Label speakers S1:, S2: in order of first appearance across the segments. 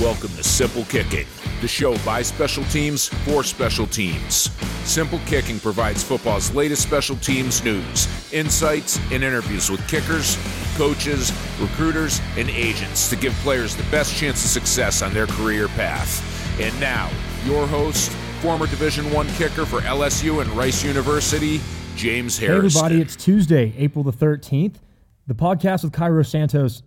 S1: Welcome to Simple Kicking, the show by special teams for special teams. Simple Kicking provides football's latest special teams news, insights, and interviews with kickers, coaches, recruiters, and agents to give players the best chance of success on their career path. And now, your host, former Division One kicker for LSU and Rice University, James Harris.
S2: Hey everybody, it's Tuesday, April the 13th. The podcast with Cairo Santos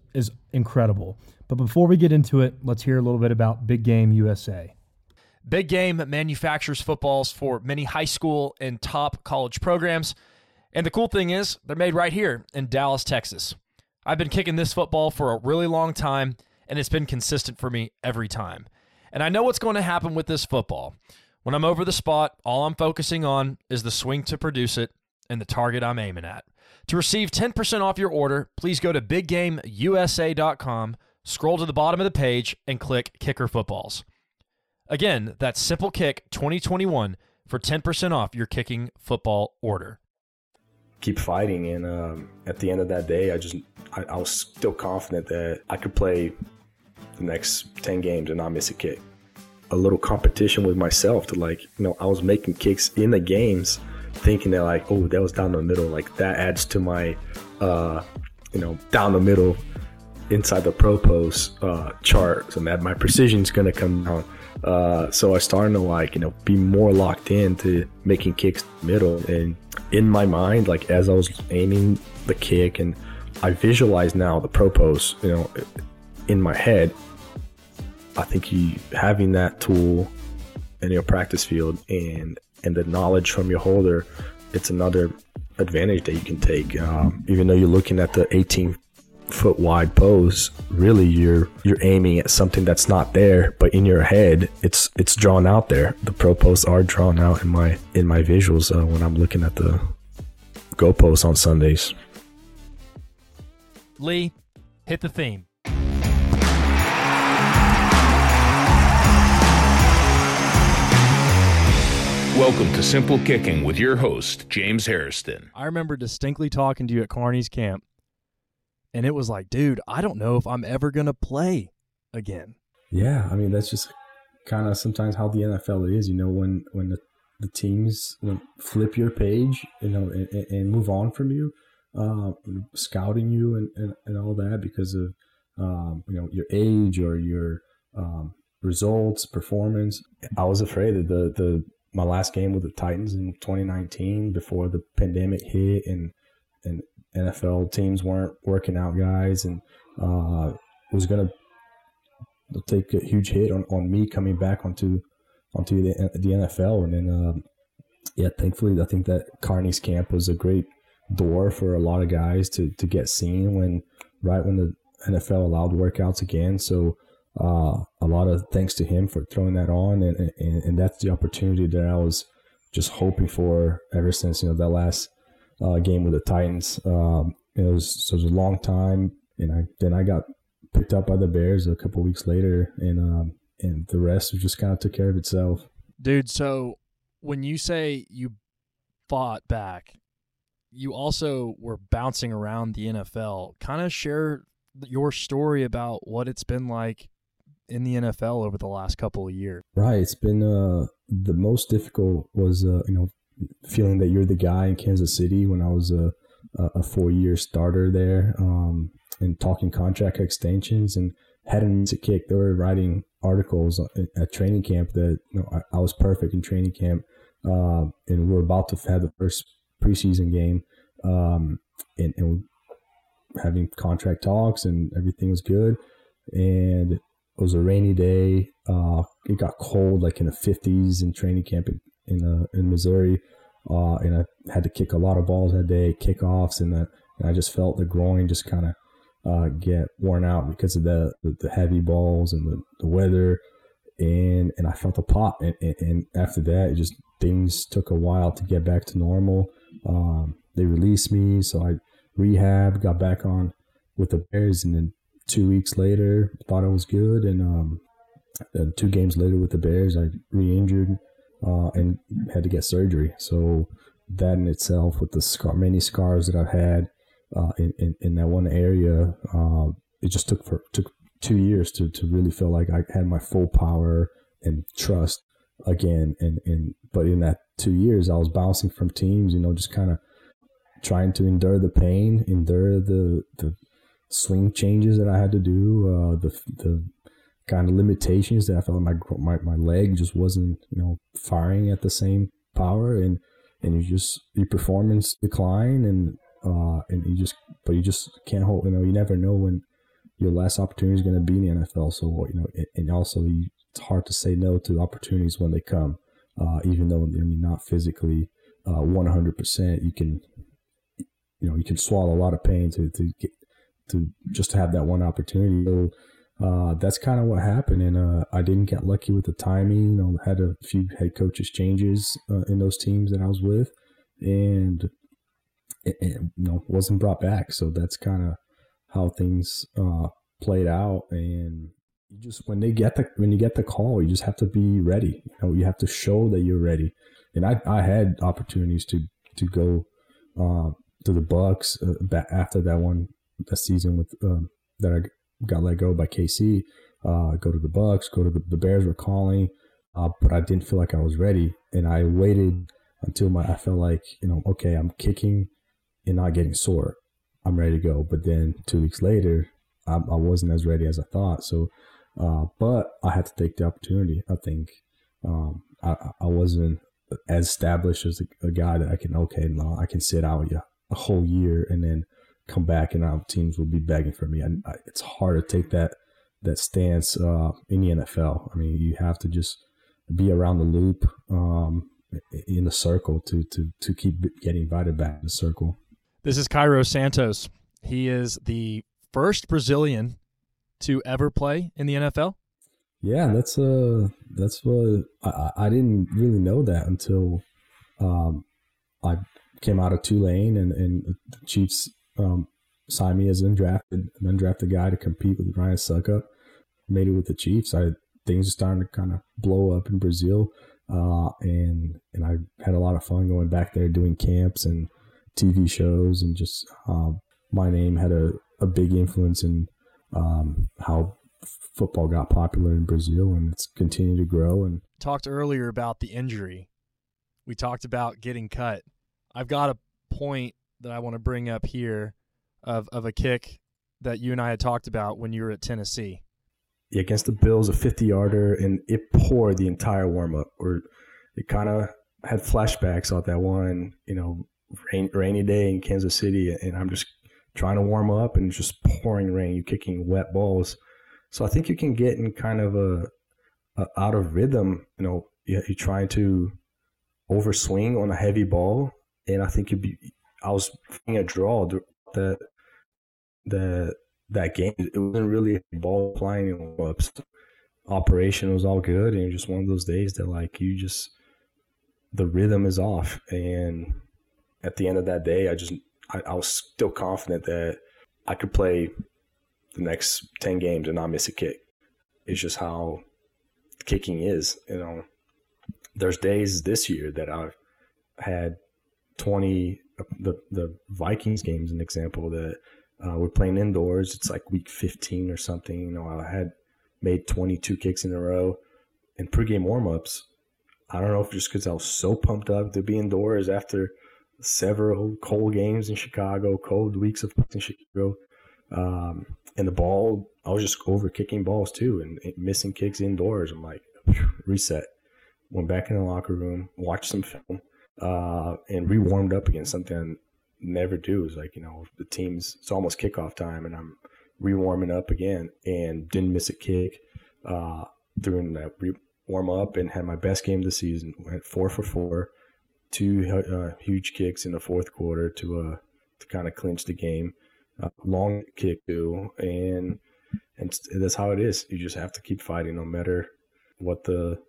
S2: incredible. But before we get into it, let's hear a little bit about Big Game USA.
S3: Big Game manufactures footballs for many high school and top college programs. And the cool thing is, they're made right here in Dallas, Texas. I've been kicking this football for a really long time, and it's been consistent for me every time. And I know what's going to happen with this football. When I'm over the spot, all I'm focusing on is the swing to produce it and the target I'm aiming at. To receive 10% off your order, please go to biggameusa.com scroll to the bottom of the page and click Kicker Footballs. Again, that's Simple Kick 2021 for 10% off your kicking football order.
S4: Keep fighting, and um, at the end of that day, I just I, I was still confident that I could play the next 10 games and not miss a kick. A little competition with myself to like, you know, I was making kicks in the games, thinking that like, oh, that was down the middle, like that adds to my, uh, you know, down the middle inside the pro post uh, chart, so that my precision is to come down. Uh, so I started to like you know be more locked into making kicks middle, and in my mind, like as I was aiming the kick, and I visualize now the pro post, you know, in my head. I think you having that tool in your practice field and and the knowledge from your holder, it's another advantage that you can take. Um, even though you're looking at the 18 foot wide pose, really you're you're aiming at something that's not there, but in your head it's it's drawn out there. The pro posts are drawn out in my in my visuals uh, when I'm looking at the go goalposts on Sundays.
S3: Lee, hit the theme.
S1: Welcome to Simple Kicking with your host, James Harrison.
S2: I remember distinctly talking to you at Carney's camp and it was like, dude, I don't know if I'm ever gonna play again.
S4: Yeah, I mean that's just kind of sometimes how the NFL is. You know, when when the, the teams when flip your page, you know, and, and move on from you, uh, scouting you and, and, and all that because of um, you know your age or your um, results, performance. I was afraid that the the my last game with the Titans in 2019 before the pandemic hit and and NFL teams weren't working out guys, and uh, was going to take a huge hit on, on me coming back onto onto the, the NFL. And then, um, yeah, thankfully, I think that Carney's camp was a great door for a lot of guys to, to get seen when right when the NFL allowed workouts again. So uh, a lot of thanks to him for throwing that on, and, and and that's the opportunity that I was just hoping for ever since you know that last uh, game with the Titans. Um, it was it was a long time, and I then I got picked up by the Bears a couple weeks later, and um, and the rest just kind of took care of itself.
S2: Dude, so when you say you fought back, you also were bouncing around the NFL. Kind of share your story about what it's been like in the NFL over the last couple of years.
S4: Right, it's been uh, the most difficult was uh, you know feeling that you're the guy in Kansas City when I was a, a four year starter there um, and talking contract extensions and missed a kick. They were writing articles at training camp that you know, I, I, was perfect in training camp. Uh, and we are about to have the first preseason game um, and, and having contract talks and everything was good. And it was a rainy day. Uh, it got cold, like in the 50s in training camp in, in, uh, in Missouri. Uh, and I had to kick a lot of balls that day, kickoffs, and, the, and I just felt the groin just kind of uh, get worn out because of the, the, the heavy balls and the, the weather. And, and I felt a pop. And, and, and, after that, it just things took a while to get back to normal. Um, they released me, so I rehab, got back on with the Bears, and then two weeks later, thought I was good. And um, two games later with the Bears, I re-injured uh, and had to get surgery. So that in itself, with the scar, many scars that I've had uh, in, in, in that one area, uh, it just took for took two years to to really feel like I had my full power and trust again. And and but in that two years, I was bouncing from teams, you know, just kind of trying to endure the pain, endure the the swing changes that I had to do, uh, the the kind of limitations that I felt my my my leg just wasn't you know firing at the same power, and and you just your performance decline, and uh, and you just but you just can't hold you know you never know when your last opportunity is going to be in the NFL. So you know, and also you, it's hard to say no to opportunities when they come, uh, even though you're not physically uh, one hundred percent. You can you know you can swallow a lot of pain to to get to just to have that one opportunity. So uh, that's kind of what happened, and uh, I didn't get lucky with the timing. You know, had a few head coaches changes uh, in those teams that I was with, and it, it, you know wasn't brought back. So that's kind of how things uh, played out, and you just when they get the when you get the call, you just have to be ready. You know, you have to show that you're ready. And I I had opportunities to to go uh, to the Bucks uh, after that one that season with um, that I got let go by KC. Uh, go to the Bucks, go to the, the Bears were calling, uh, but I didn't feel like I was ready, and I waited until my I felt like you know okay I'm kicking and not getting sore, I'm ready to go. But then two weeks later, I, I wasn't as ready as I thought. So, uh, but I had to take the opportunity. I think um, I, I wasn't as established as a, a, guy that I can okay, no, I can sit out a, a whole year and then come back and our teams will be begging for me. And I, it's hard to take that that stance uh, in the NFL. I mean, you have to just be around the loop um, in the circle to to to keep getting invited back in the circle.
S2: This is Cairo Santos. He is the first Brazilian to ever play in the NFL.
S4: Yeah, that's uh that's what I, I didn't really know that until um, I came out of Tulane and, and the Chiefs um, signed me as undrafted, an undrafted guy to compete with Ryan Succop. Made it with the Chiefs. I things are starting to kind of blow up in Brazil, uh, and and I had a lot of fun going back there doing camps and TV shows, and just um, my name had a, a big influence in um, how football got popular in Brazil, and it's continued to grow. And
S2: talked earlier about the injury. We talked about getting cut. I've got a point that I want to bring up here of of a kick that you and I had talked about when you were at Tennessee.
S4: Yeah, against the Bills, a 50 yarder, and it poured the entire warm up. Or it kind of had flashbacks of that one, you know, rain, rainy day in Kansas City, and I'm just trying to warm up and just pouring rain. You're kicking wet balls, so I think you can get in kind of a, a out of rhythm. You know, you're trying to overswing on a heavy ball, and I think you'd be I was a draw that that that game. It wasn't really ball flying ups. Operation was all good, and just one of those days that like you just the rhythm is off. And at the end of that day, I just I, I was still confident that I could play the next ten games and not miss a kick. It's just how kicking is. You know, there's days this year that I've had 20 the the Vikings game is an example that uh, we're playing indoors. It's like week 15 or something. You know, I had made 22 kicks in a row in pregame warmups. I don't know if just because I was so pumped up to be indoors after several cold games in Chicago, cold weeks of in Chicago, um, and the ball. I was just over kicking balls too and, and missing kicks indoors. I'm like, reset. Went back in the locker room, watched some film uh, and re-warmed up against something I never do. Is like you know the team's it's almost kickoff time, and I'm re-warming up again, and didn't miss a kick uh, during that re- warm up, and had my best game of the season. Went four for four, two uh, huge kicks in the fourth quarter to uh to kind of clinch the game. Uh, long kick too, and and that's how it is. You just have to keep fighting, no matter what the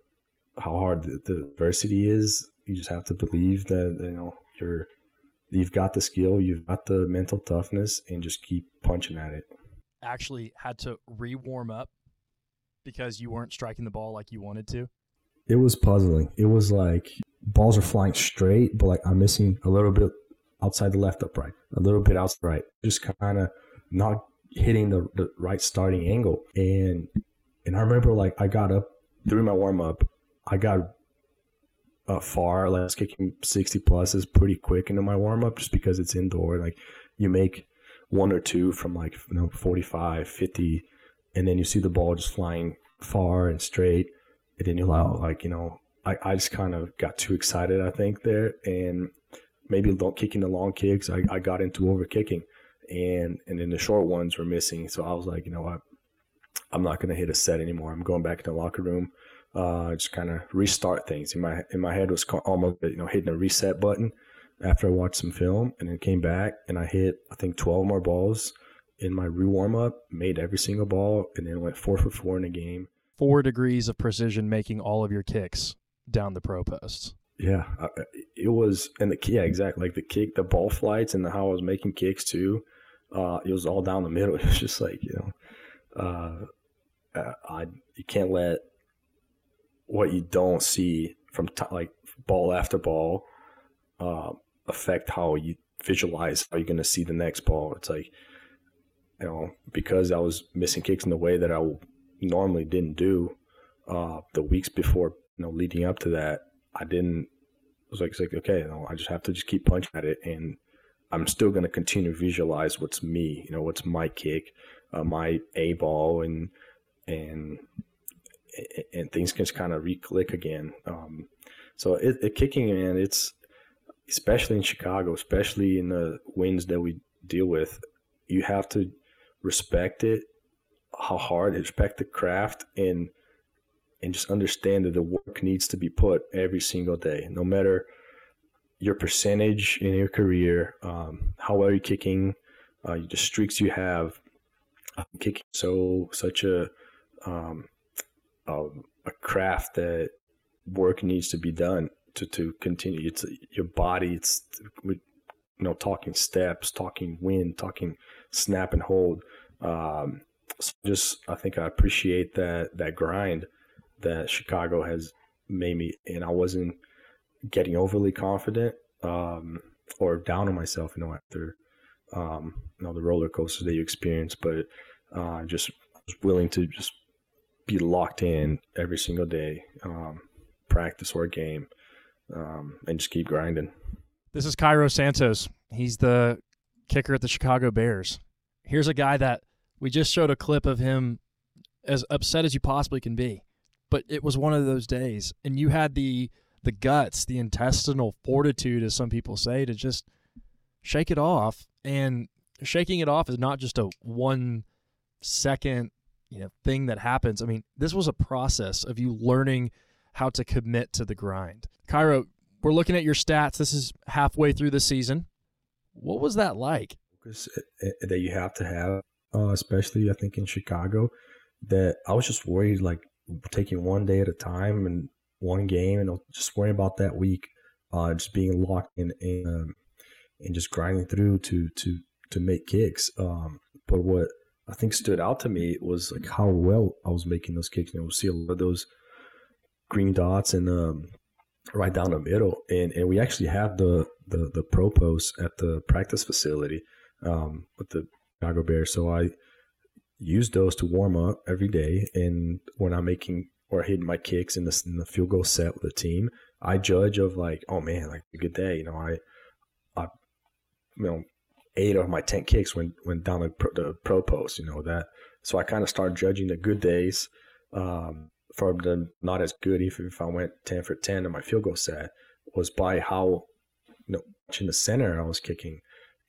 S4: how hard the, the adversity is you just have to believe that you know you're you've got the skill, you've got the mental toughness, and just keep punching at it.
S2: Actually, had to re warm up because you weren't striking the ball like you wanted to.
S4: It was puzzling. It was like balls are flying straight, but like I'm missing a little bit outside the left upright, a little bit outside right. Just kind of not hitting the, the right starting angle. And and I remember like I got up during my warm up, I got uh, far, like kicking 60 plus is pretty quick into my warm up just because it's indoor. Like you make one or two from like you know 45, 50, and then you see the ball just flying far and straight. And then you're like, like you know, I, I just kind of got too excited, I think, there. And maybe don't kicking the long kicks, I, I got into over kicking. And and then the short ones were missing. So I was like, you know what? I'm not going to hit a set anymore. I'm going back in the locker room uh, just kind of restart things. In my in my head was almost you know hitting a reset button after I watched some film, and then came back and I hit I think 12 more balls in my re warm up, made every single ball, and then went four for four in the game.
S2: Four degrees of precision, making all of your kicks down the pro posts.
S4: Yeah, it was, and the yeah, exactly like the kick, the ball flights, and the, how I was making kicks too. Uh, it was all down the middle. It was just like you know, uh, uh I you can't let what you don't see from t- like ball after ball uh, affect how you visualize how you're going to see the next ball. It's like, you know, because I was missing kicks in the way that I normally didn't do uh, the weeks before, you know, leading up to that, I didn't. I was like, it's like okay, you know, I just have to just keep punching at it, and I'm still going to continue to visualize what's me, you know, what's my kick, uh, my a ball, and and and things can just kind of re-click again. Um, so it, it, kicking in, it's especially in Chicago, especially in the winds that we deal with, you have to respect it, how hard, respect the craft, and and just understand that the work needs to be put every single day, no matter your percentage in your career, um, how well you're kicking, uh, the streaks you have. Kicking so such a um, um, a craft that work needs to be done to, to continue. It's your body. It's you know talking steps, talking wind, talking snap and hold. Um, so just I think I appreciate that that grind that Chicago has made me, and I wasn't getting overly confident um, or down on myself, you know, after um, you know the roller coasters that you experience, but uh, just was willing to just be locked in every single day, um, practice or game, um, and just keep grinding.
S2: This is Cairo Santos. He's the kicker at the Chicago Bears. Here's a guy that we just showed a clip of him as upset as you possibly can be. But it was one of those days, and you had the the guts, the intestinal fortitude, as some people say, to just shake it off. And shaking it off is not just a one second you know thing that happens. I mean, this was a process of you learning how to commit to the grind. Cairo, we're looking at your stats. This is halfway through the season. What was that like?
S4: That you have to have, uh, especially I think in Chicago, that I was just worried like taking one day at a time and one game, and just worrying about that week, uh, just being locked in and, um, and just grinding through to to to make kicks. Um, but what I think stood out to me was like how well I was making those kicks. You know, see a lot of those green dots and um, right down the middle, and and we actually have the the the pro post at the practice facility um, with the Chicago Bears. So I use those to warm up every day, and when I'm making or hitting my kicks in the, in the field goal set with the team, I judge of like, oh man, like a good day. You know, I I you know eight of my 10 kicks went, went down the pro, the pro post, you know, that. So I kind of started judging the good days um, from the not as good, if, if I went 10 for 10 and my field goal set, was by how, you know, in the center I was kicking.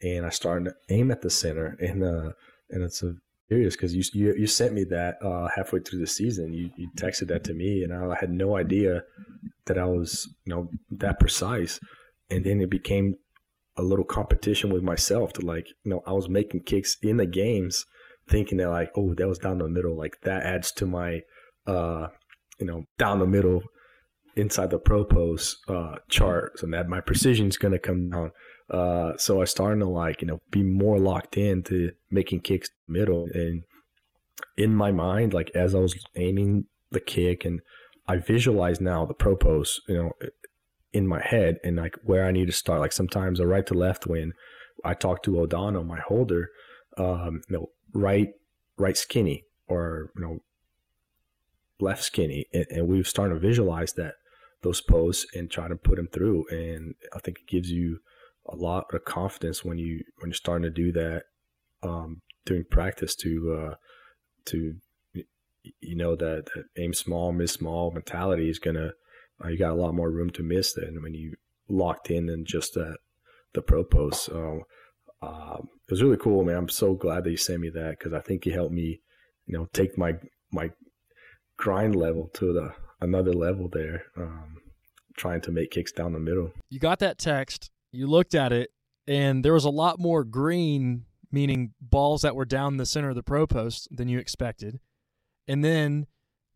S4: And I started to aim at the center. And, uh, and it's a curious because you, you, you sent me that uh, halfway through the season. You, you texted that to me, and I had no idea that I was, you know, that precise. And then it became a little competition with myself to like, you know, I was making kicks in the games thinking that like, oh, that was down the middle. Like that adds to my, uh, you know, down the middle inside the pro post uh, chart. So that my precision is going to come down. Uh, so I started to like, you know, be more locked in to making kicks middle. And in my mind, like as I was aiming the kick and I visualize now the pro post, you know, in my head and like where I need to start. Like sometimes a right to left when I talk to O'Donnell, my holder, um, you know, right right skinny or you know left skinny, and, and we've started to visualize that those posts and try to put them through. And I think it gives you a lot of confidence when you when you're starting to do that um, during practice to uh, to you know that, that aim small, miss small mentality is gonna uh, you got a lot more room to miss than when you locked in and just that the pro post. So um, it was really cool, man. I'm so glad that you sent me that because I think it helped me, you know, take my my grind level to the another level there. Um, trying to make kicks down the middle.
S2: You got that text. You looked at it, and there was a lot more green, meaning balls that were down the center of the pro post than you expected. And then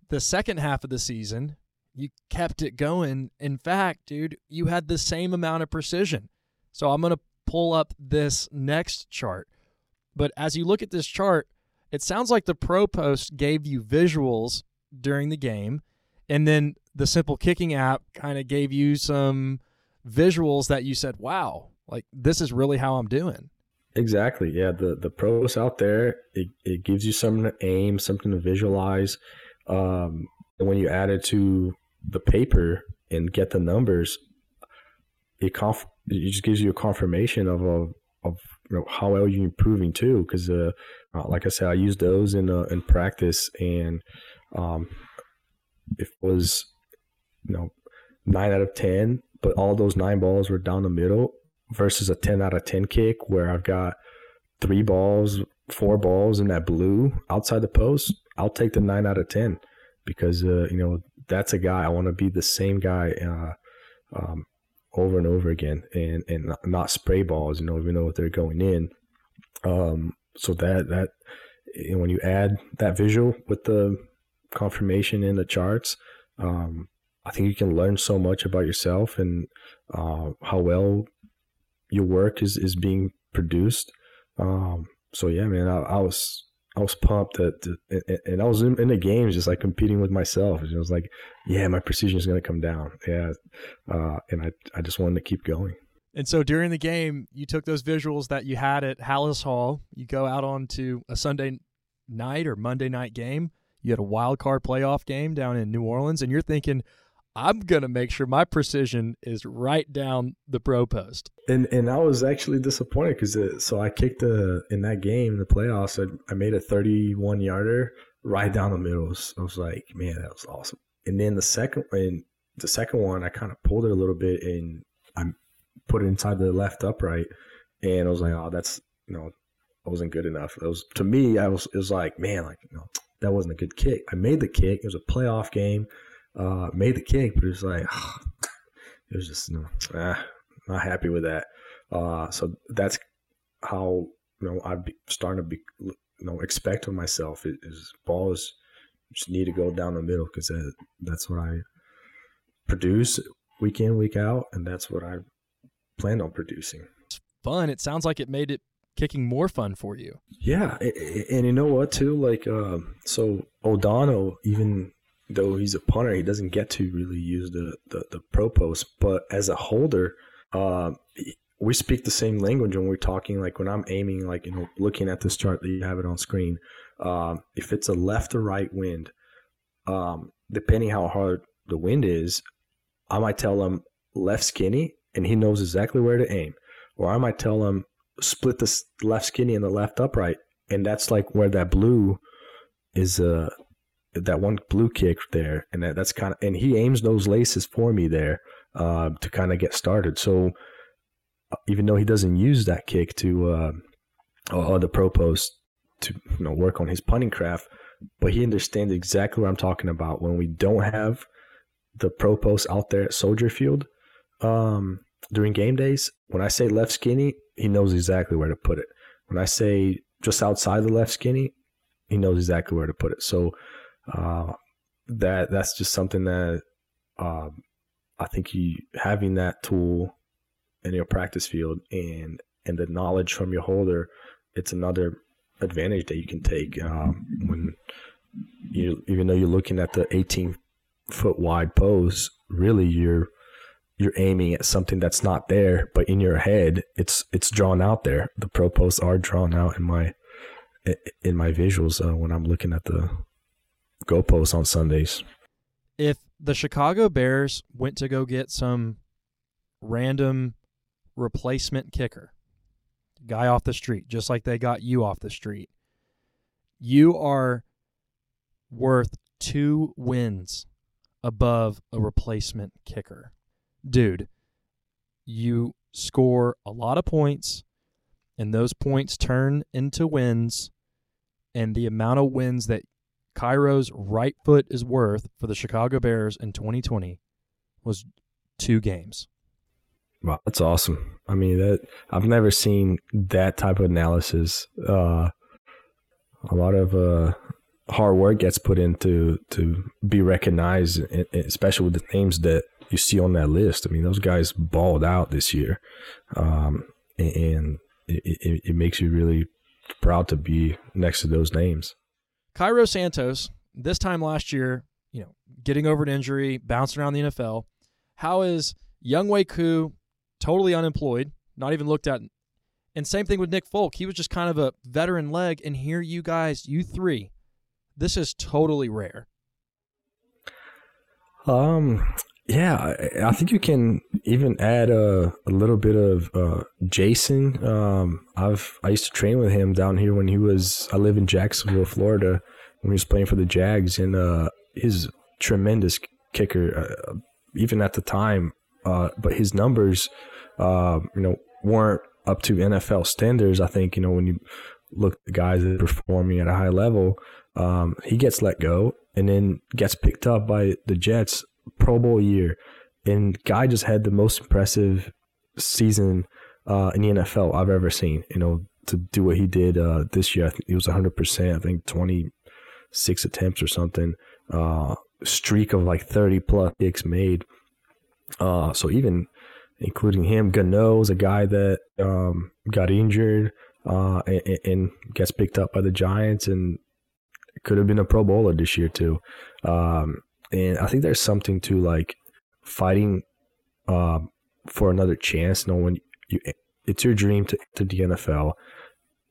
S2: the second half of the season, you kept it going. In fact, dude, you had the same amount of precision. So I'm going to pull up this next chart. But as you look at this chart, it sounds like the Pro Post gave you visuals during the game, and then the Simple Kicking app kind of gave you some visuals that you said, "Wow, like this is really how I'm doing."
S4: Exactly. Yeah. The the pros out there, it, it gives you something to aim, something to visualize. Um, and when you add it to the paper and get the numbers, it conf- it just gives you a confirmation of a, of you know, how well you're improving too. Because uh, uh, like I said, I use those in uh, in practice, and um, it was you know nine out of ten, but all those nine balls were down the middle versus a ten out of ten kick where I've got three balls, four balls in that blue outside the post. I'll take the nine out of ten because uh, you know that's a guy I want to be the same guy uh, um, over and over again, and and not spray balls. You know, even though they're going in. Um, so that that when you add that visual with the confirmation in the charts, um, I think you can learn so much about yourself and uh, how well your work is is being produced. Um, so yeah, man, I, I was I was pumped that, and I was in, in, the games just like competing with myself. And I was like, yeah, my precision is going to come down. Yeah, uh, and I I just wanted to keep going.
S2: And so during the game, you took those visuals that you had at Halas Hall. You go out onto a Sunday night or Monday night game. You had a wild card playoff game down in New Orleans, and you're thinking, I'm gonna make sure my precision is right down the pro post.
S4: And and I was actually disappointed because so I kicked in that game the playoffs I, I made a 31 yarder right down the middle. So I was like, man, that was awesome. And then the second and the second one I kind of pulled it a little bit and I put it inside the left upright, and I was like, oh, that's you know, I wasn't good enough. It was to me, I was it was like, man, like you know, that wasn't a good kick. I made the kick. It was a playoff game uh, made the kick, but it was like it was just you know, ah, not happy with that. Uh, so that's how you know I'm starting to be you know expect of myself is, is balls just need to go down the middle because that, that's what I produce week in week out, and that's what I plan on producing.
S2: It's fun. It sounds like it made it kicking more fun for you.
S4: Yeah, and you know what too? Like, uh, so O'Donnell even though he's a punter, he doesn't get to really use the, the, the pro post. But as a holder, uh, we speak the same language when we're talking. Like when I'm aiming, like you know, looking at this chart that you have it on screen. Um, if it's a left or right wind, um, depending how hard the wind is, I might tell him left skinny, and he knows exactly where to aim. Or I might tell him split the left skinny and the left upright, and that's like where that blue is. Uh, that one blue kick there, and that, that's kind of and he aims those laces for me there uh, to kind of get started. So uh, even though he doesn't use that kick to uh, or the pro post to you know work on his punting craft, but he understands exactly what I'm talking about when we don't have the pro post out there at Soldier Field um, during game days. When I say left skinny, he knows exactly where to put it. When I say just outside the left skinny, he knows exactly where to put it. So uh, that that's just something that um, I think you having that tool in your practice field and and the knowledge from your holder, it's another advantage that you can take um, when you even though you're looking at the 18 foot wide pose, really you're you're aiming at something that's not there, but in your head it's it's drawn out there. The pro posts are drawn out in my in my visuals uh, when I'm looking at the goalposts on Sundays.
S2: If the Chicago Bears went to go get some random replacement kicker, guy off the street, just like they got you off the street, you are worth two wins above a replacement kicker. Dude, you score a lot of points, and those points turn into wins, and the amount of wins that Cairo's right foot is worth for the Chicago Bears in 2020 was two games.
S4: Wow, that's awesome. I mean, that I've never seen that type of analysis. Uh, a lot of uh, hard work gets put into to be recognized, especially with the names that you see on that list. I mean, those guys balled out this year, um, and it, it, it makes you really proud to be next to those names.
S2: Cairo Santos, this time last year, you know, getting over an injury, bouncing around the NFL. How is Younghoe Koo totally unemployed, not even looked at? And same thing with Nick Folk. He was just kind of a veteran leg. And here you guys, you three, this is totally rare.
S4: Um, yeah, I, I think you can even add a, a little bit of uh, Jason. Um, I've I used to train with him down here when he was. I live in Jacksonville, Florida, when he was playing for the Jags, and uh, his tremendous kicker, uh, even at the time. Uh, but his numbers, uh, you know, weren't up to NFL standards. I think you know when you look at the guys that are performing at a high level, um, he gets let go and then gets picked up by the Jets Pro Bowl year. And Guy just had the most impressive season uh, in the NFL I've ever seen. You know, to do what he did uh, this year, I think it was 100%, I think 26 attempts or something. Uh, streak of like 30 plus picks made. Uh, so even including him, Gano is a guy that um, got injured uh, and, and, gets picked up by the Giants and could have been a Pro Bowler this year too. Um, and I think there's something to like fighting uh, for another chance. You know, when you it's your dream to enter the NFL,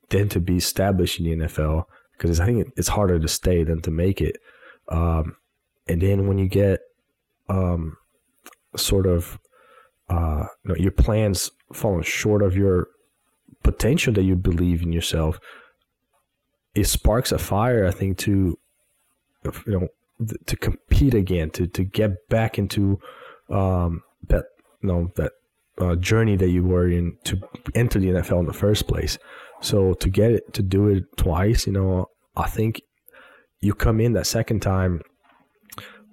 S4: then to be established in the NFL because I think it's harder to stay than to make it. Um, and then when you get um, sort of uh, you know, your plans falling short of your potential that you believe in yourself, it sparks a fire, I think, to you know to compete again, to to get back into um, that you know that uh, journey that you were in to enter the NFL in the first place. So to get it to do it twice, you know, I think you come in that second time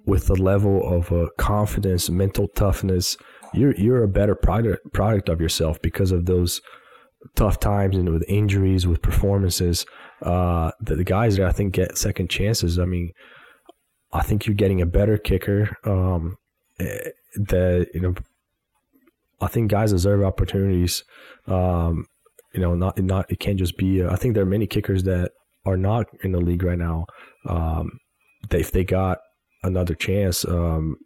S4: with the level of uh, confidence, mental toughness. You're you're a better product product of yourself because of those tough times and with injuries, with performances. Uh, the, the guys that I think get second chances. I mean, I think you're getting a better kicker. Um, that you know, I think guys deserve opportunities. Um, you know, not not it can't just be. Uh, I think there are many kickers that are not in the league right now. Um, if they got another chance, um,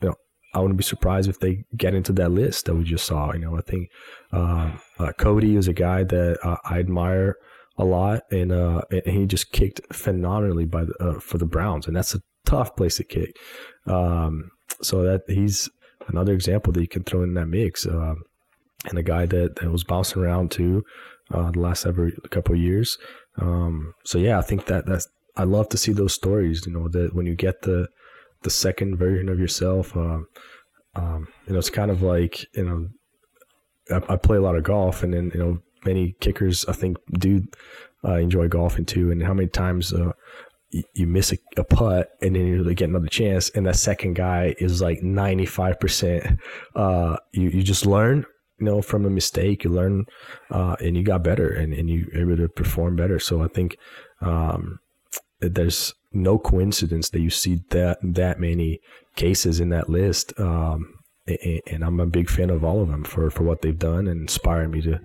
S4: you know, I wouldn't be surprised if they get into that list that we just saw. You know, I think uh, uh, Cody is a guy that uh, I admire a lot, and uh, and he just kicked phenomenally by the, uh, for the Browns, and that's a tough place to kick. Um, so that he's another example that you can throw in that mix, um, and a guy that, that was bouncing around too uh, the last every couple of years. Um, so yeah, I think that that's I love to see those stories. You know that when you get the the second version of yourself, uh, um, you know it's kind of like you know I play a lot of golf, and then you know many kickers I think do uh, enjoy golfing too. And how many times uh, you, miss a, a, putt and then you get another chance, and that second guy is like ninety five percent. Uh, you you just learn. You know, from a mistake, you learn, uh, and you got better, and, and you able to perform better. So I think um, there's no coincidence that you see that that many cases in that list. Um, and I'm a big fan of all of them for, for what they've done and inspiring me to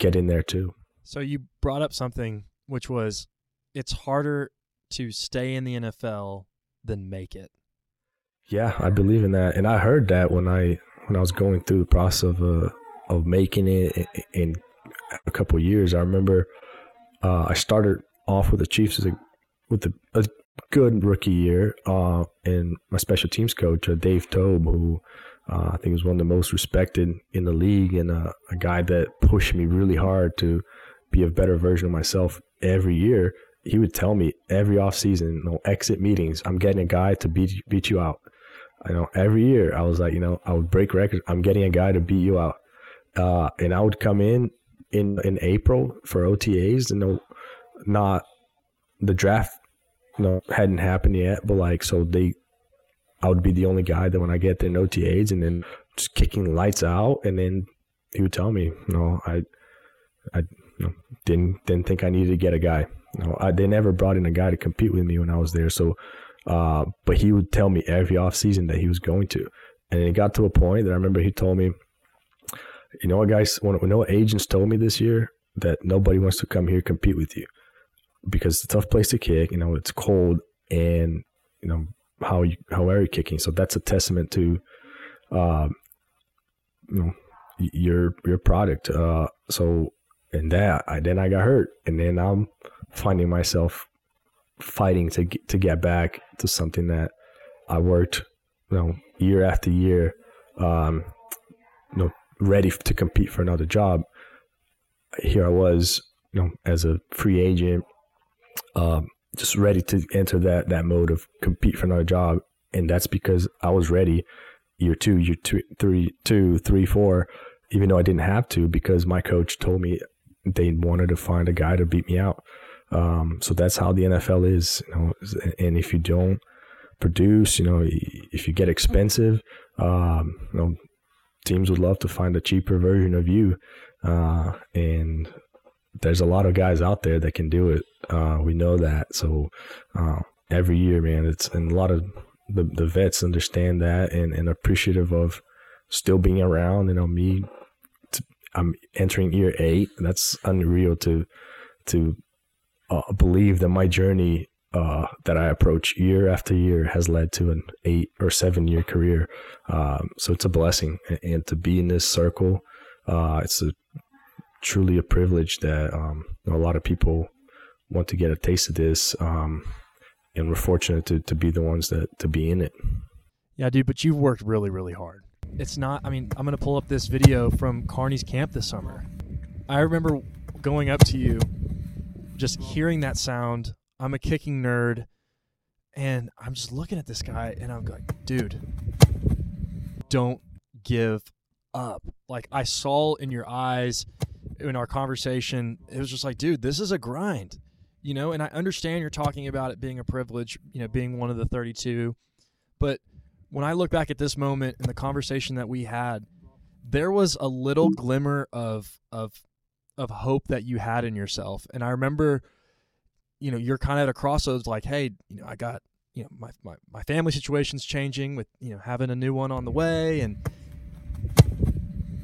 S4: get in there too.
S2: So you brought up something which was it's harder to stay in the NFL than make it.
S4: Yeah, I believe in that, and I heard that when I when I was going through the process of uh, of making it in a couple years. I remember uh, I started off with the Chiefs as a, with a, a good rookie year, uh, and my special teams coach, uh, Dave Toub, who uh, I think he was one of the most respected in the league, and uh, a guy that pushed me really hard to be a better version of myself every year. He would tell me every offseason, you know, exit meetings, I'm getting a guy to beat beat you out. I know every year I was like, you know, I would break records. I'm getting a guy to beat you out, uh, and I would come in in in April for OTAs, and you know, not the draft, you know, hadn't happened yet, but like so they, I would be the only guy that when I get there in OTAs, and then just kicking lights out, and then he would tell me, know, I, I you know, didn't didn't think I needed to get a guy. You know, I, they never brought in a guy to compete with me when I was there, so uh, but he would tell me every off season that he was going to. And it got to a point that I remember he told me, you know what, guys, when, when no agents told me this year that nobody wants to come here compete with you because it's a tough place to kick. You know, it's cold and, you know, how you, how are you kicking? So that's a testament to, um, you know, your, your product. Uh, so, and that, I, then I got hurt and then I'm finding myself fighting to get, to get back to something that I worked, you know, year after year, um, you know, ready to compete for another job. Here I was, you know, as a free agent, um, just ready to enter that that mode of compete for another job, and that's because I was ready. Year two, year two, three, two, three, four, even though I didn't have to, because my coach told me they wanted to find a guy to beat me out. Um, so that's how the NFL is, you know. And if you don't produce, you know, if you get expensive, um, you know, teams would love to find a cheaper version of you. Uh, and there's a lot of guys out there that can do it. Uh, we know that. So uh, every year, man, it's and a lot of the, the vets understand that and, and appreciative of still being around. You know, me, I'm entering year eight. That's unreal to to uh, believe that my journey uh, that I approach year after year has led to an eight or seven year career. Um, so it's a blessing, and, and, to be in this circle, uh, it's a truly a privilege that um, a lot of people want to get a taste of this, um, and we're fortunate to to be the ones that to be in it.
S2: Yeah, dude, but you've worked really, really hard. It's not. I mean, I'm gonna pull up this video from Carney's camp this summer. I remember going up to you just hearing that sound, I'm a kicking nerd, and I'm just looking at this guy, and I'm like, dude, don't give up. Like I saw in your eyes in our conversation, it was just like, dude, this is a grind, you know. And I understand you're talking about it being a privilege, you know, being one of the 32, but when I look back at this moment and the conversation that we had, there was a little glimmer of of of hope that you had in yourself. And I remember, you know, you're kind of at a crossroads like, hey, you know, I got, you know, my, my, my family situation's changing with, you know, having a new one on the way and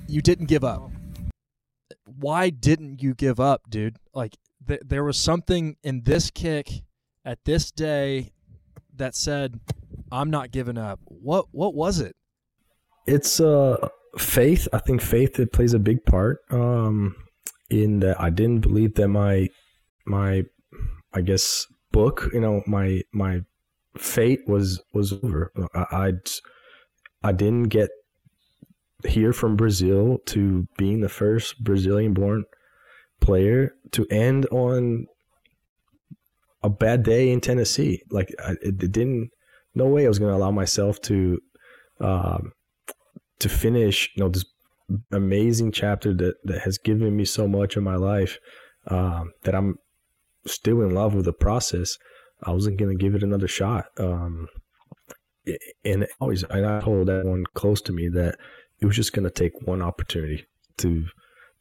S2: you didn't give up. Why didn't you give up, dude? Like th- there was something in this kick at this day that said, I'm not giving up. What what was it?
S4: It's uh faith. I think faith it plays a big part. Um in that I didn't believe that my my I guess book, you know, my my fate was was over. I I'd, I didn't get here from Brazil to being the first Brazilian born player to end on a bad day in Tennessee. Like I, it didn't no way I was going to allow myself to um, to finish, you know, this amazing chapter that, that has given me so much in my life um, that I'm still in love with the process. I wasn't going to give it another shot. Um, and always, and I told everyone close to me that it was just going to take one opportunity to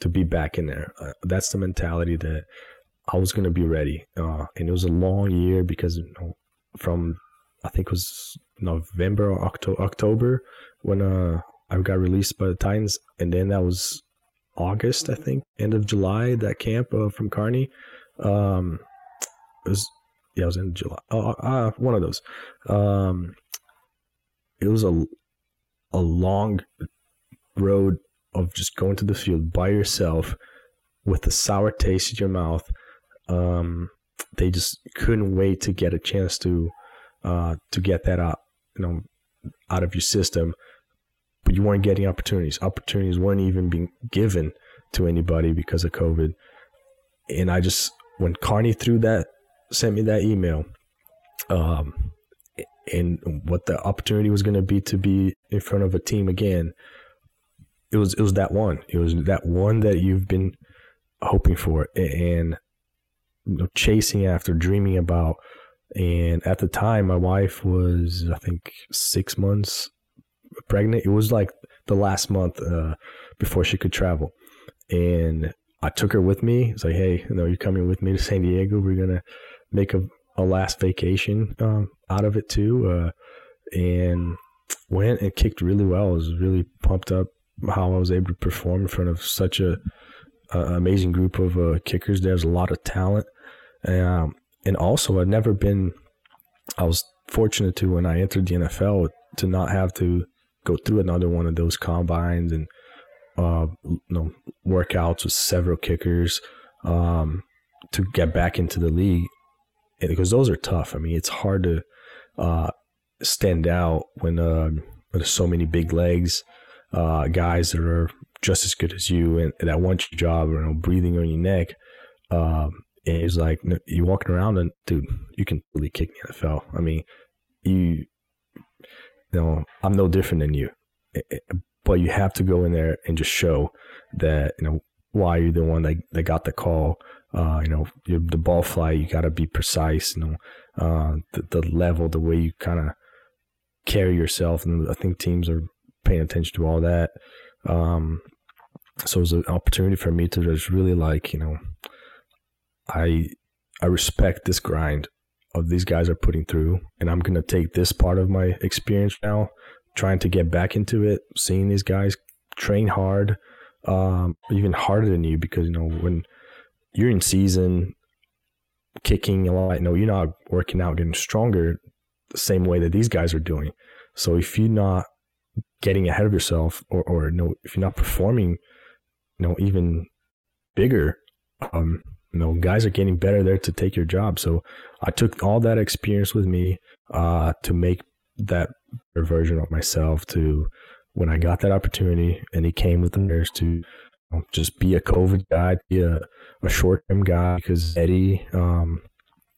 S4: to be back in there. Uh, that's the mentality that I was going to be ready. Uh, and it was a long year because you know, from I think it was November or October, October when uh, I got released by the Titans, and then that was August, I think, end of July. That camp uh, from Carney, um, it was yeah, it was in July. Uh, uh, one of those. Um, it was a a long road of just going to the field by yourself with the sour taste in your mouth, Um, they just couldn't wait to get a chance to uh, to get that out, you know, out of your system. But you weren't getting opportunities. Opportunities weren't even being given to anybody because of COVID. And I just when Carney threw that sent me that email, um, and what the opportunity was going to be to be in front of a team again. It was it was that one. It was that one that you've been hoping for and you know, chasing after, dreaming about. And at the time, my wife was I think six months pregnant. It was like the last month uh, before she could travel, and I took her with me. It's like, hey, you know, you're coming with me to San Diego. We're gonna make a, a last vacation um, out of it too, uh, and went and kicked really well. I was really pumped up how I was able to perform in front of such a, a amazing group of uh, kickers. There's a lot of talent, um, and also I've never been. I was fortunate to when I entered the NFL to not have to go through another one of those combines and uh, you know workouts with several kickers um, to get back into the league because those are tough. I mean, it's hard to uh, stand out when, uh, there's so many big legs, uh, guys that are just as good as you and that want your job, you know, breathing on your neck. Um, and it's like you're walking around and dude, you can really kick the NFL. I mean, you, you know, I'm no different than you, but you have to go in there and just show that you know why you're the one that, that got the call. Uh, you know, the ball flight, you got to be precise. You know, uh, the, the level, the way you kind of carry yourself, and I think teams are paying attention to all that. Um, so it was an opportunity for me to just really like, you know, I I respect this grind of these guys are putting through, and I'm gonna take this part of my experience now, trying to get back into it, seeing these guys train hard, um, even harder than you because you know when you're in season, kicking a lot, you know you're not working out, getting stronger the same way that these guys are doing. So if you're not getting ahead of yourself, or or you know, if you're not performing, you know even bigger, um, you know guys are getting better there to take your job. So I took all that experience with me uh, to make that version of myself to when I got that opportunity and he came with the nurse to you know, just be a COVID guy, be a, a short term guy because Eddy um,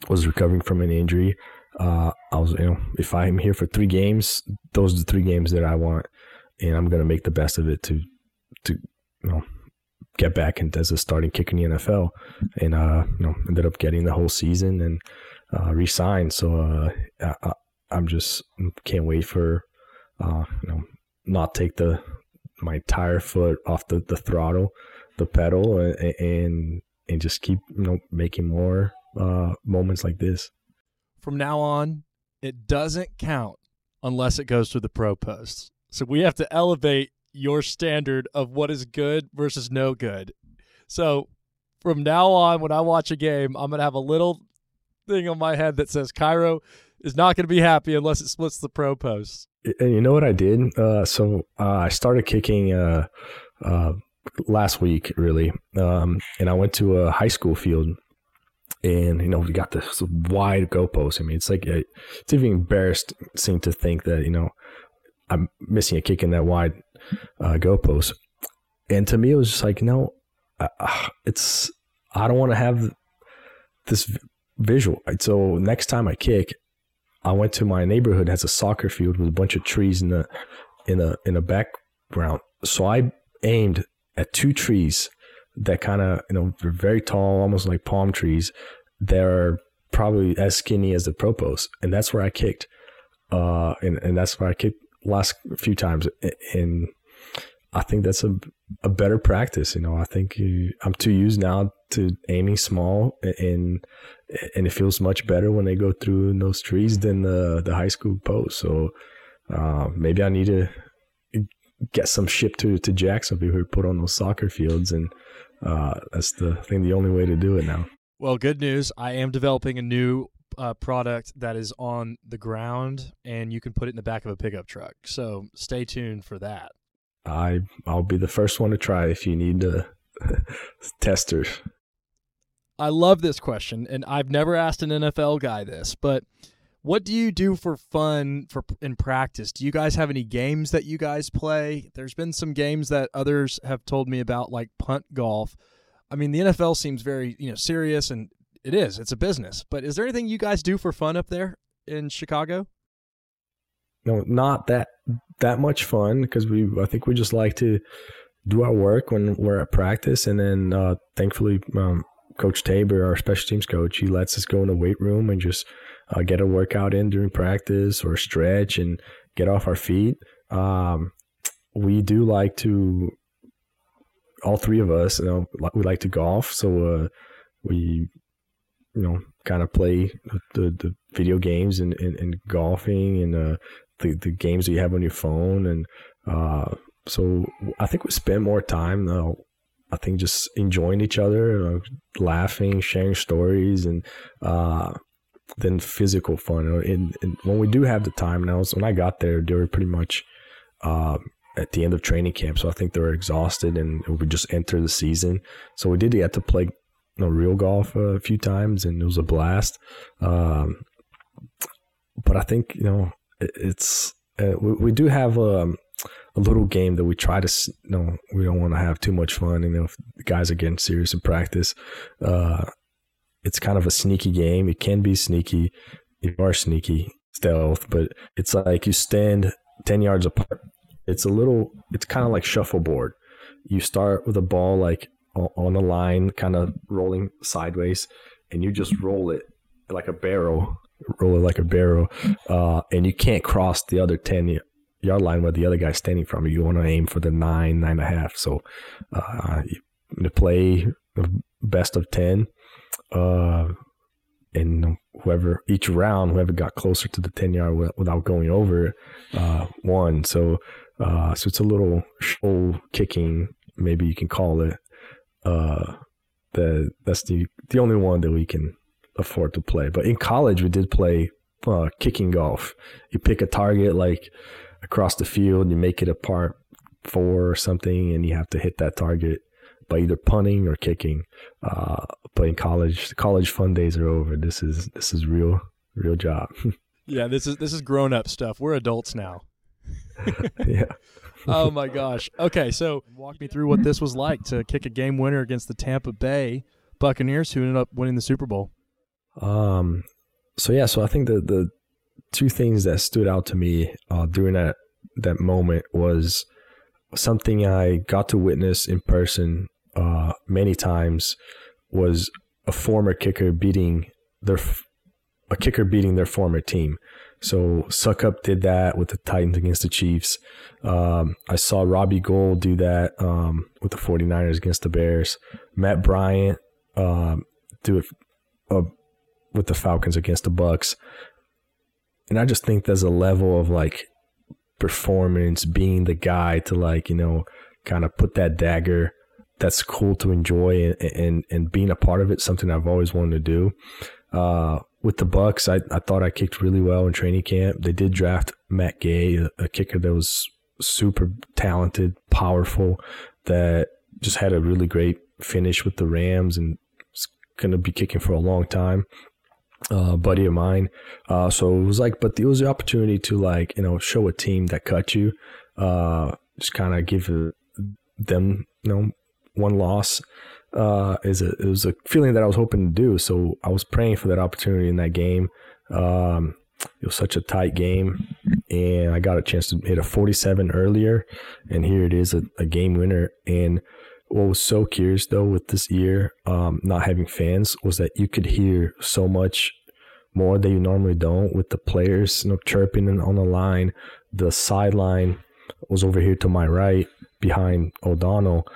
S4: was recovering from an injury. Uh, I was, you know, if I'm here for three games, those are the three games that I want, and I'm gonna make the best of it to, to, you know, get back and as a starting kicker in the NFL, and uh, you know, ended up getting the whole season and uh, re-signed. So uh, I, I'm just can't wait for, uh, you know, not take the my entire foot off the, the throttle, the pedal, and, and and just keep you know making more uh, moments like this.
S2: From now on, it doesn't count unless it goes through the pro posts. So we have to elevate your standard of what is good versus no good. So from now on, when I watch a game, I'm gonna have a little thing on my head that says Cairo is not going to be happy unless it splits the pro posts.
S4: And you know what I did? Uh, so uh, I started kicking uh, uh last week, really, um, and I went to a high school field, and you know we got this wide goalpost. I mean, it's like a, it's even embarrassing to think that you know I'm missing a kick in that wide uh, goalpost. And to me, it was just like, no, uh, it's I don't want to have this visual. So next time I kick, I went to my neighborhood has a soccer field with a bunch of trees in the in a in a background. So I aimed at two trees that kind of you know they're very tall, almost like palm trees. They're probably as skinny as the pro post, and that's where I kicked. Uh, and and that's where I kicked last few times. And I think that's a a better practice. You know, I think you, I'm too used now to aiming small, and and it feels much better when they go through those trees than the the high school post. So uh, maybe I need to get some shipped to to Jacksonville who put on those soccer fields, and uh, that's the I think the only way to do it now.
S2: Well, good news. I am developing a new uh, product that is on the ground, and you can put it in the back of a pickup truck. So stay tuned for that.
S4: I I'll be the first one to try if you need to testers.
S2: I love this question, and I've never asked an NFL guy this, but what do you do for fun for in practice? Do you guys have any games that you guys play? There's been some games that others have told me about, like punt golf. I mean, the NFL seems very you know serious, and it is. It's a business. But is there anything you guys do for fun up there in Chicago?
S4: No, not that that much fun because we. I think we just like to do our work when we're at practice, and then uh, thankfully, um, Coach Tabor, our special teams coach, he lets us go in the weight room and just uh, get a workout in during practice or stretch and get off our feet. Um, we do like to, all three of us, you know, we like to golf. So uh, we, you know, kind of play the, the video games and, and, and golfing and uh, the, the games that you have on your phone. And uh, so I think we spend more time, I think just enjoying each other, uh, laughing, sharing stories, and then physical fun. And, and, when we do have the time now, when I got there, they were pretty much uh, at the end of training camp, so I think they were exhausted, and we just enter the season. So we did get to play you know, real golf a few times, and it was a blast. Um, but I think you know it, it's uh, we, we do have um, a little game that we try to you know we don't want to have too much fun you know if the guys are getting serious in practice uh, it's kind of a sneaky game it can be sneaky you are sneaky stealth but it's like you stand 10 yards apart it's a little it's kind of like shuffleboard you start with a ball like on a line kind of rolling sideways and you just roll it like a barrel roll it like a barrel uh, and you can't cross the other 10 yard line where the other guy's standing from you. You want to aim for the nine, nine and a half. So uh, to play best of 10, uh, and whoever each round, whoever got closer to the 10 yard without going over, uh, won. So, uh, so it's a little show kicking, maybe you can call it. Uh, the, that's the, the only one that we can afford to play. But in college, we did play uh, kicking golf. You pick a target like across the field, you make it a part four or something, and you have to hit that target by either punting or kicking. Uh, but in college, the college fun days are over. This is this is real real job.
S2: yeah, this is this is grown up stuff. We're adults now.
S4: yeah.
S2: oh my gosh. Okay, so walk me through what this was like to kick a game winner against the Tampa Bay Buccaneers, who ended up winning the Super Bowl.
S4: Um. So yeah, so I think the the two things that stood out to me uh, during that that moment was something I got to witness in person uh, many times was a former kicker beating their a kicker beating their former team. So Succop did that with the Titans against the Chiefs. Um, I saw Robbie Gould do that um, with the 49ers against the Bears. Matt Bryant um, do it uh, with the Falcons against the Bucks and I just think there's a level of like performance, being the guy to like you know kind of put that dagger. That's cool to enjoy and, and and being a part of it. Something I've always wanted to do. Uh, with the Bucks, I, I thought I kicked really well in training camp. They did draft Matt Gay, a, a kicker that was super talented, powerful, that just had a really great finish with the Rams and is going to be kicking for a long time uh, buddy of mine. Uh, so it was like, but it was the opportunity to like, you know, show a team that cut you, uh, just kind of give them, you know, one loss. Uh, is a, it was a feeling that I was hoping to do. So I was praying for that opportunity in that game. Um, it was such a tight game, and I got a chance to hit a 47 earlier, and here it is, a, a game winner. And what was so curious though with this year, um, not having fans, was that you could hear so much more that you normally don't with the players, you know, chirping on the line. The sideline was over here to my right, behind O'Donnell,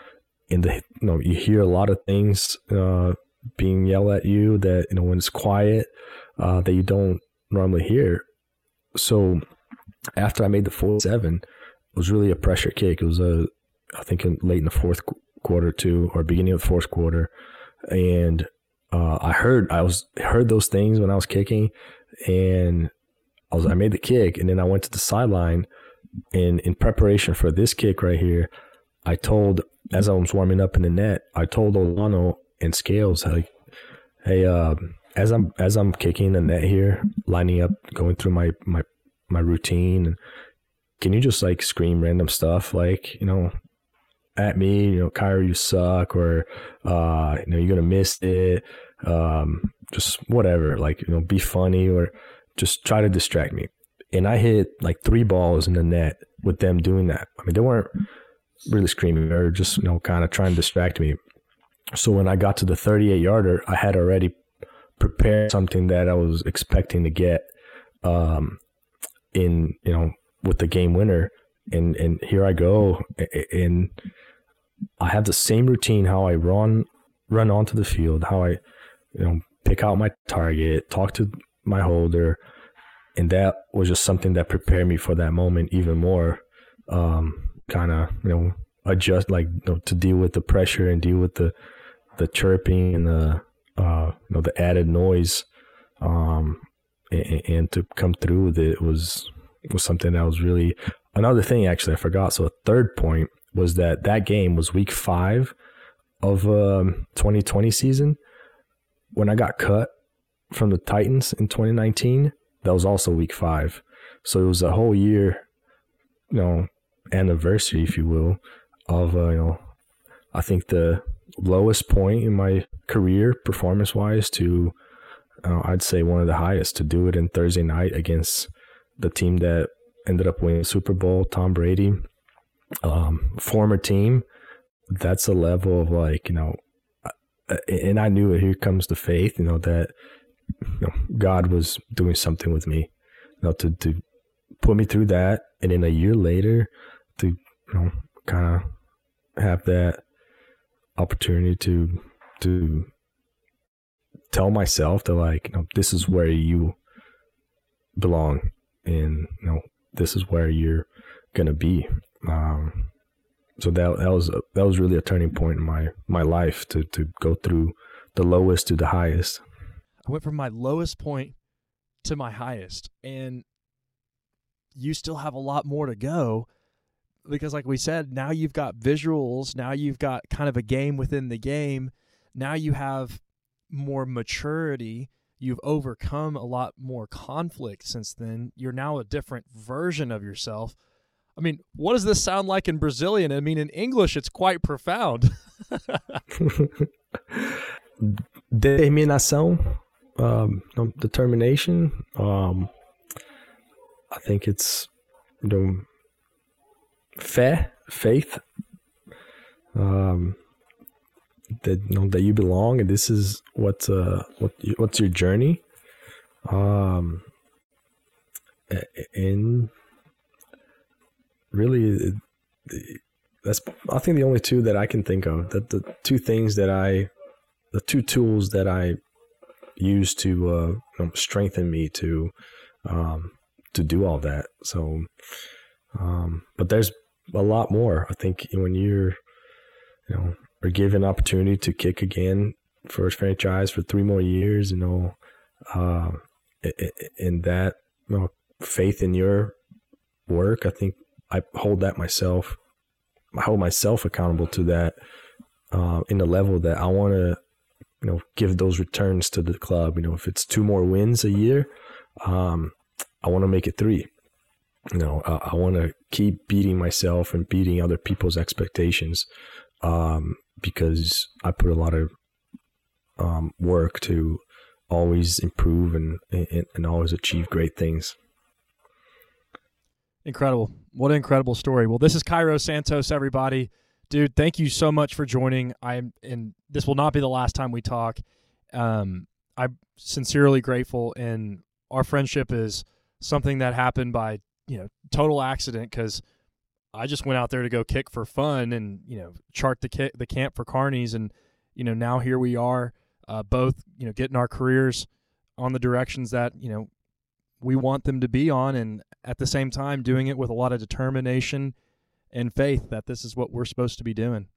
S4: and the you know you hear a lot of things uh, being yelled at you that you know when it's quiet uh, that you don't normally hear. So after I made the four seven, it was really a pressure kick. It was a I think in, late in the fourth quarter two or beginning of the fourth quarter, and uh, I heard I was heard those things when I was kicking, and I was I made the kick, and then I went to the sideline, and in preparation for this kick right here, I told as I was warming up in the net, I told Olano and Scales like Hey, uh, as I'm as I'm kicking the net here, lining up, going through my my my routine, can you just like scream random stuff like you know at me, you know, Cairo, you suck, or uh, you know, you're gonna miss it, um, just whatever, like you know, be funny or just try to distract me. And I hit like three balls in the net with them doing that. I mean, they weren't really screaming or just you know, kind of trying to distract me. So when I got to the 38 yarder, I had already prepared something that I was expecting to get um, in you know with the game winner, and and here I go, and I have the same routine how I run run onto the field, how I you know pick out my target, talk to my holder, and that was just something that prepared me for that moment even more. Um, kind of you know adjust like you know, to deal with the pressure and deal with the the chirping and the uh, you know the added noise um, and, and, to come through with it was was something that was really another thing actually I forgot. So a third point was that that game was week 5 of um 2020 season. When I got cut from the Titans in 2019 that was also week 5 so it was a whole year you know anniversary if you will of uh, you know I think the lowest point in my career performance wise to uh, I'd say one of the highest to do it in Thursday night against the team that ended up winning Super Bowl, Tom Brady, um, former team. That's a level of like you know, uh, and I knew it. Here comes the faith, you know that you know, God was doing something with me, you know, to to put me through that, and then a year later, to you know, kind of have that opportunity to to tell myself that like you know, this is where you belong and you know this is where you're gonna be. Um, so that that was that was really a turning point in my my life to to go through the lowest to the highest.
S2: I went from my lowest point to my highest and you still have a lot more to go because like we said now you've got visuals now you've got kind of a game within the game now you have more maturity you've overcome a lot more conflict since then you're now a different version of yourself. I mean what does this sound like in brazilian? I mean in english it's quite profound.
S4: Determinação um, determination um, i think it's you know fé, faith, um, that you know that you belong, and this is what uh, what what's your journey, um, and really, that's I think the only two that I can think of. That the two things that I, the two tools that I use to uh, strengthen me to um, to do all that. So, um, but there's a lot more. I think when you're, you know, are given opportunity to kick again for his franchise for three more years, you know, uh, in that you know, faith in your work, I think I hold that myself. I hold myself accountable to that uh, in the level that I want to, you know, give those returns to the club. You know, if it's two more wins a year, um, I want to make it three you know, uh, I want to keep beating myself and beating other people's expectations um, because I put a lot of um, work to always improve and, and, and always achieve great things.
S2: Incredible. What an incredible story. Well, this is Cairo Santos, everybody. Dude, thank you so much for joining. I'm and this will not be the last time we talk. Um, I'm sincerely grateful and our friendship is something that happened by you know total accident because I just went out there to go kick for fun and you know chart the ki- the camp for carnies and you know now here we are uh, both you know getting our careers on the directions that you know we want them to be on and at the same time doing it with a lot of determination and faith that this is what we're supposed to be doing.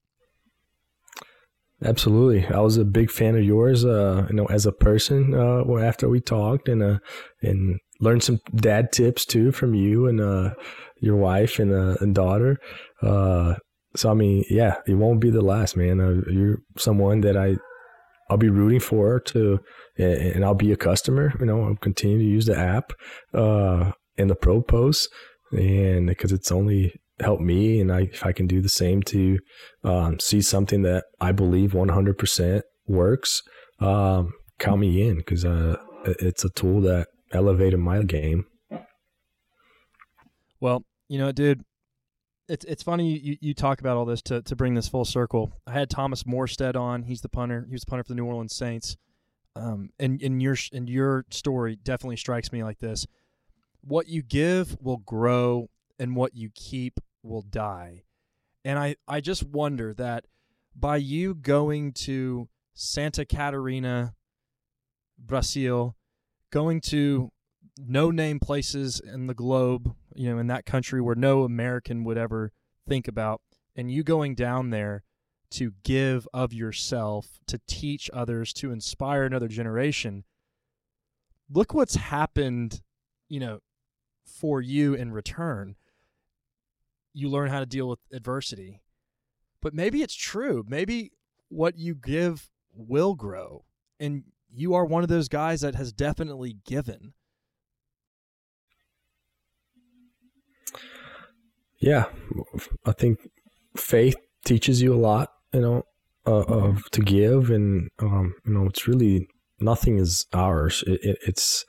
S4: Absolutely, I was a big fan of yours. Uh, you know, as a person, uh, after we talked, and uh, and learned some dad tips too from you and uh, your wife and, uh, and daughter. Uh, so I mean, yeah, it won't be the last, man. Uh, you're someone that I I'll be rooting for to, and I'll be a customer. You know, I'll continue to use the app uh, and the pro posts, and because it's only helped me, and I if I can do the same to um, see something that I believe 100% works, um, count me in because uh, it's a tool that elevated my game.
S2: Well, you know, dude, it's it's funny you, you talk about all this to, to bring this full circle. I had Thomas Morstead on. He's the punter. He was the punter for the New Orleans Saints. Um, and your and your story definitely strikes me like this: what you give will grow, and what you keep will die. And I I just wonder that by you going to Santa Catarina, Brazil, going to no name places in the globe, you know, in that country where no American would ever think about, and you going down there to give of yourself, to teach others, to inspire another generation. Look what's happened, you know, for you in return. You learn how to deal with adversity. But maybe it's true. Maybe what you give will grow. And you are one of those guys that has definitely given.
S4: Yeah, I think faith teaches you a lot, you know, uh, of to give, and um, you know, it's really nothing is ours. It, it, it's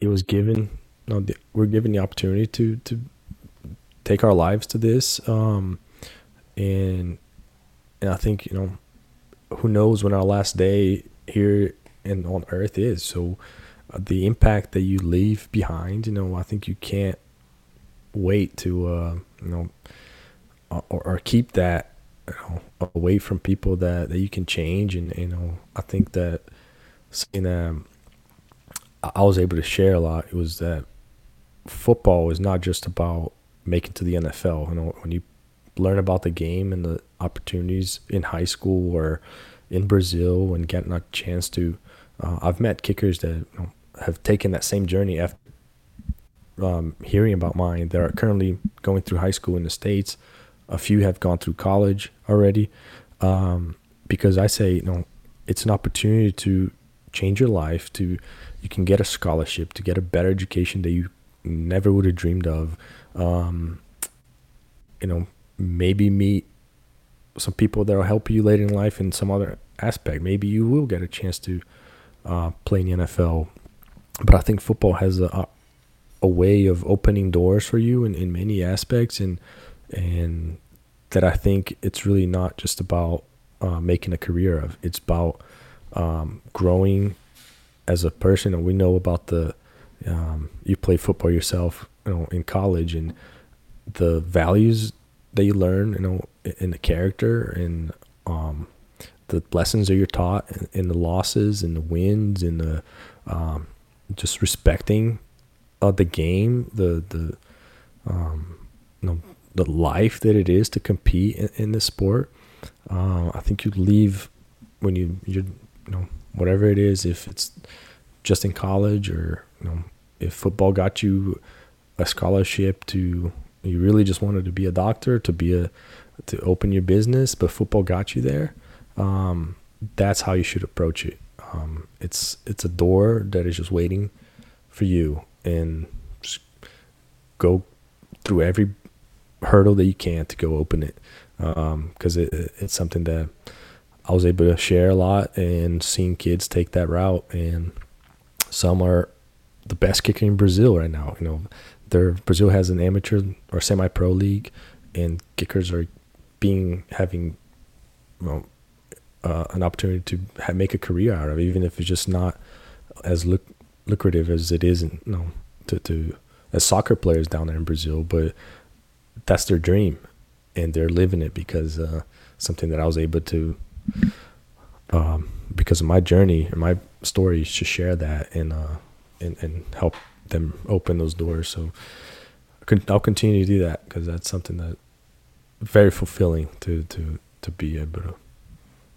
S4: it was given. You know, we're given the opportunity to to take our lives to this, um, and and I think you know, who knows when our last day here and on earth is. So, uh, the impact that you leave behind, you know, I think you can't wait to uh, you know or, or keep that you know, away from people that, that you can change and you know I think that something that I was able to share a lot it was that football is not just about making to the NFL you know when you learn about the game and the opportunities in high school or in Brazil and getting a chance to uh, I've met kickers that you know, have taken that same journey after um, hearing about mine that are currently going through high school in the states. A few have gone through college already, um, because I say you know it's an opportunity to change your life. To you can get a scholarship to get a better education that you never would have dreamed of. Um, you know, maybe meet some people that will help you later in life in some other aspect. Maybe you will get a chance to uh, play in the NFL. But I think football has a, a way of opening doors for you in, in many aspects and and that I think it's really not just about uh, making a career of it's about um, growing as a person and we know about the um, you play football yourself you know in college and the values that you learn you know in the character and um, the lessons that you're taught and the losses and the wins and the um, just respecting uh, the game, the the um, you know, the life that it is to compete in, in this sport. Uh, I think you leave when you you know whatever it is, if it's just in college or you know if football got you a scholarship to you really just wanted to be a doctor to be a to open your business, but football got you there. Um, that's how you should approach it. Um, it's it's a door that is just waiting for you and go through every hurdle that you can to go open it because um, it, it's something that I was able to share a lot and seeing kids take that route and some are the best kicker in Brazil right now you know there Brazil has an amateur or semi pro league and kickers are being having know, uh, an opportunity to make a career out of it, even if it's just not as look lucrative as it is, you know, to, to as soccer players down there in Brazil, but that's their dream, and they're living it because uh, something that I was able to, um, because of my journey and my story, to share that and uh, and and help them open those doors. So I'll continue to do that because that's something that very fulfilling to to to be able to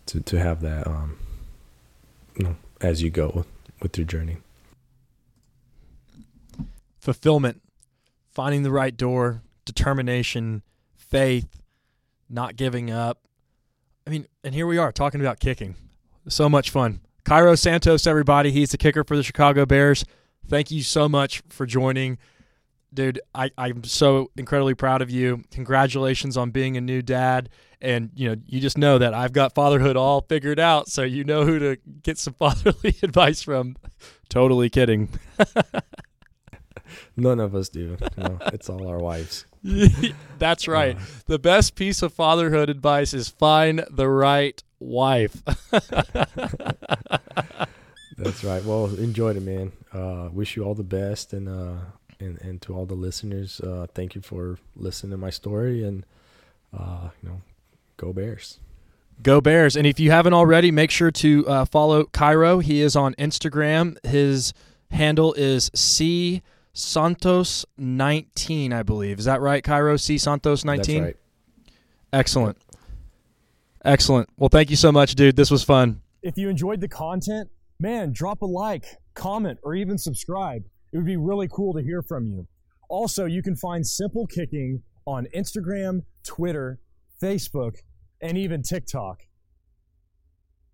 S4: to, to have that um you know as you go with your journey
S2: fulfillment, finding the right door, determination, faith, not giving up. I mean, and here we are talking about kicking. so much fun. Cairo Santos, everybody. He's the kicker for the Chicago Bears. Thank you so much for joining. Dude, I, I'm so incredibly proud of you. Congratulations on being a new dad. And, you know, you just know that I've got fatherhood all figured out, so you know who to get some fatherly advice from. Totally kidding.
S4: None of us do. No, it's all our wives.
S2: That's right. The best piece of fatherhood advice is find the right wife.
S4: That's right. Well, enjoyed it, man. Uh, wish you all the best, and uh, and and to all the listeners, uh, thank you for listening to my story, and uh, you know, go Bears.
S2: Go Bears! And if you haven't already, make sure to uh, follow Cairo. He is on Instagram. His handle is c santos nineteen, I believe. Is that right, Cairo? C santos nineteen.
S4: Right.
S2: Excellent. Excellent. Well, thank you so much, dude. This was fun.
S5: If you enjoyed the content, man, drop a like, comment, or even subscribe. It would be really cool to hear from you. Also, you can find Simple Kicking on Instagram, Twitter, Facebook, and even TikTok.